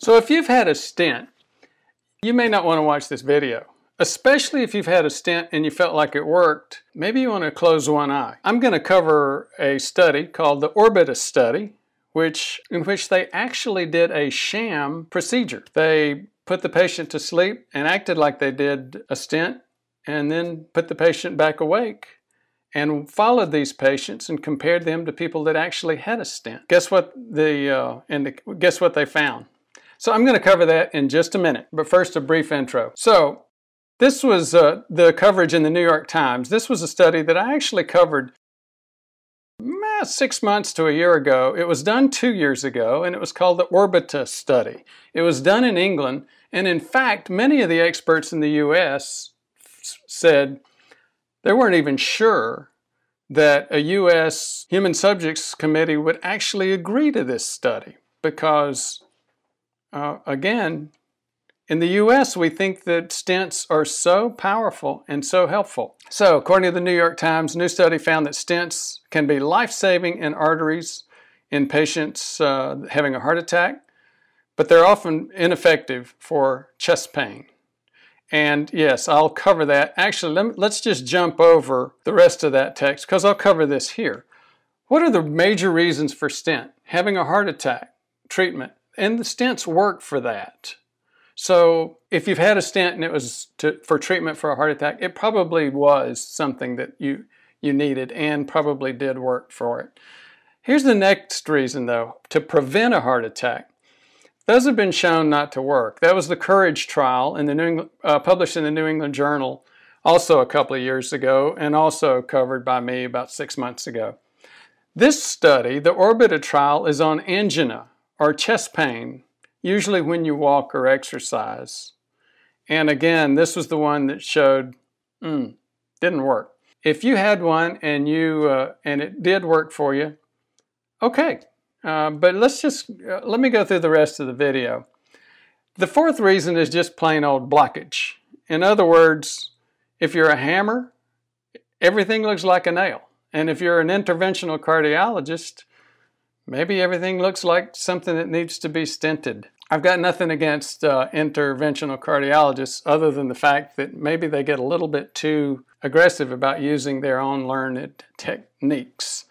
So if you've had a stent, you may not want to watch this video, especially if you've had a stent and you felt like it worked. Maybe you want to close one eye. I'm going to cover a study called the Orbita study, which in which they actually did a sham procedure. They put the patient to sleep and acted like they did a stent and then put the patient back awake and followed these patients and compared them to people that actually had a stent. Guess what the uh, and the, guess what they found. So I'm going to cover that in just a minute, but first a brief intro. So this was uh, the coverage in the New York Times. This was a study that I actually covered six months to a year ago. It was done two years ago, and it was called the Orbita study. It was done in England, and in fact, many of the experts in the U.S. said they weren't even sure that a U.S. Human Subjects Committee would actually agree to this study because, uh, again, in the US, we think that stents are so powerful and so helpful. So, according to the New York Times, new study found that stents can be life saving in arteries in patients uh, having a heart attack, but they're often ineffective for chest pain. And yes, I'll cover that. Actually, let me, let's just jump over the rest of that text because I'll cover this here. What are the major reasons for stent? Having a heart attack, treatment, and the stents work for that. So if you've had a stent and it was to, for treatment for a heart attack, it probably was something that you, you needed and probably did work for it. Here's the next reason though, to prevent a heart attack. Those have been shown not to work. That was the Courage trial in the New England, uh, published in the New England Journal also a couple of years ago and also covered by me about six months ago. This study, the Orbita trial, is on angina or chest pain usually when you walk or exercise. And again, this was the one that showed mm, didn't work. If you had one and you uh, and it did work for you, okay. Uh, but let's just uh, let me go through the rest of the video. The fourth reason is just plain old blockage. In other words, if you're a hammer, everything looks like a nail. And if you're an interventional cardiologist, maybe everything looks like something that needs to be stented. I've got nothing against uh, interventional cardiologists other than the fact that maybe they get a little bit too aggressive about using their own learned techniques.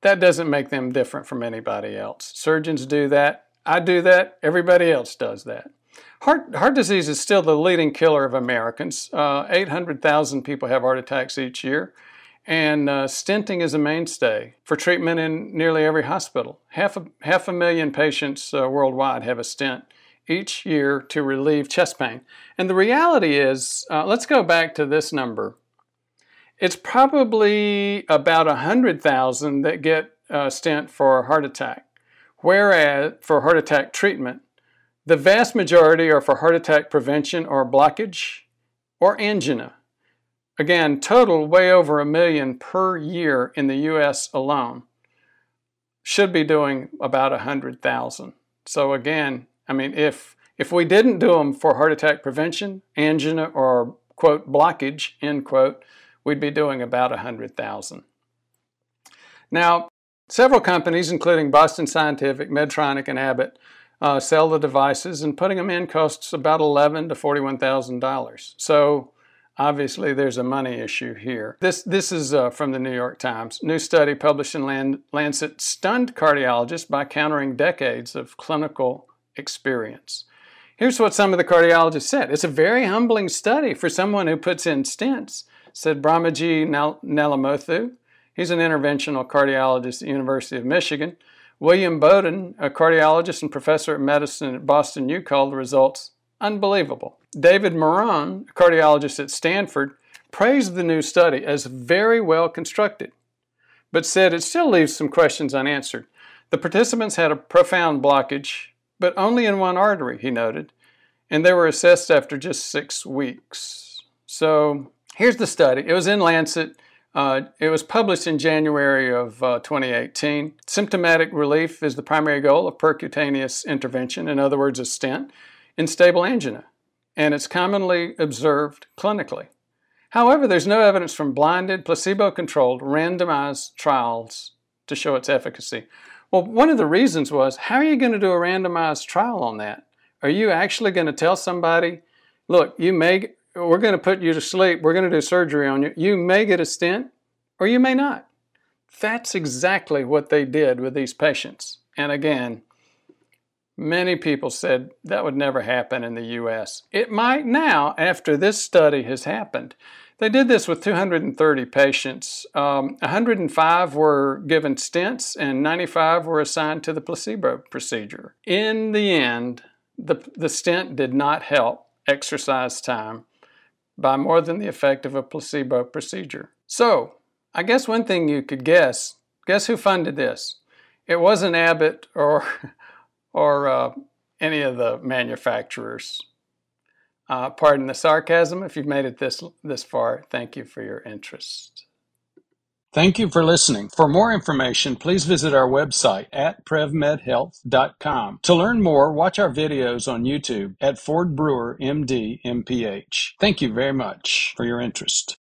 That doesn't make them different from anybody else. Surgeons do that. I do that. Everybody else does that. Heart, heart disease is still the leading killer of Americans. Uh, 800,000 people have heart attacks each year. And uh, stenting is a mainstay for treatment in nearly every hospital. Half a, half a million patients uh, worldwide have a stent each year to relieve chest pain. And the reality is, uh, let's go back to this number. It's probably about 100,000 that get a stent for a heart attack, whereas for heart attack treatment, the vast majority are for heart attack prevention or blockage or angina. Again, total way over a million per year in the US alone. Should be doing about 100,000. So again, I mean, if if we didn't do them for heart attack prevention, angina, or quote blockage, end quote, we'd be doing about 100,000. Now, several companies, including Boston Scientific, Medtronic, and Abbott, uh, sell the devices, and putting them in costs about eleven to forty-one thousand dollars. So Obviously, there's a money issue here. This, this is uh, from the New York Times. New study published in Lancet stunned cardiologists by countering decades of clinical experience. Here's what some of the cardiologists said. It's a very humbling study for someone who puts in stents, said Brahmajee Nallamothu. He's an interventional cardiologist at the University of Michigan. William Boden, a cardiologist and professor of medicine at Boston U, called the results unbelievable. David Maron, a cardiologist at Stanford, praised the new study as very well constructed, but said it still leaves some questions unanswered. The participants had a profound blockage, but only in one artery, he noted, and they were assessed after just six weeks. So here's the study. It was in Lancet. Uh, it was published in January of uh, 2018. Symptomatic relief is the primary goal of percutaneous intervention, in other words, a stent, in stable angina and it's commonly observed clinically. However, there's no evidence from blinded, placebo controlled, randomized trials to show its efficacy. Well, one of the reasons was how are you going to do a randomized trial on that? Are you actually going to tell somebody, look, you may, we're going to put you to sleep, we're going to do surgery on you, you may get a stent or you may not? That's exactly what they did with these patients. And again, many people said that would never happen in the US. It might now after this study has happened. They did this with 230 patients. Um, 105 were given stents and 95 were assigned to the placebo procedure. In the end, the, the stent did not help exercise time by more than the effect of a placebo procedure. So, I guess one thing you could guess guess who funded this? It wasn't Abbott or, or uh, any of the manufacturers. Uh, pardon the sarcasm. If you've made it this, this far, thank you for your interest. Thank you for listening. For more information, please visit our website at prevmedhealth.com. To learn more, watch our videos on YouTube at Ford Brewer MD MPH. Thank you very much for your interest.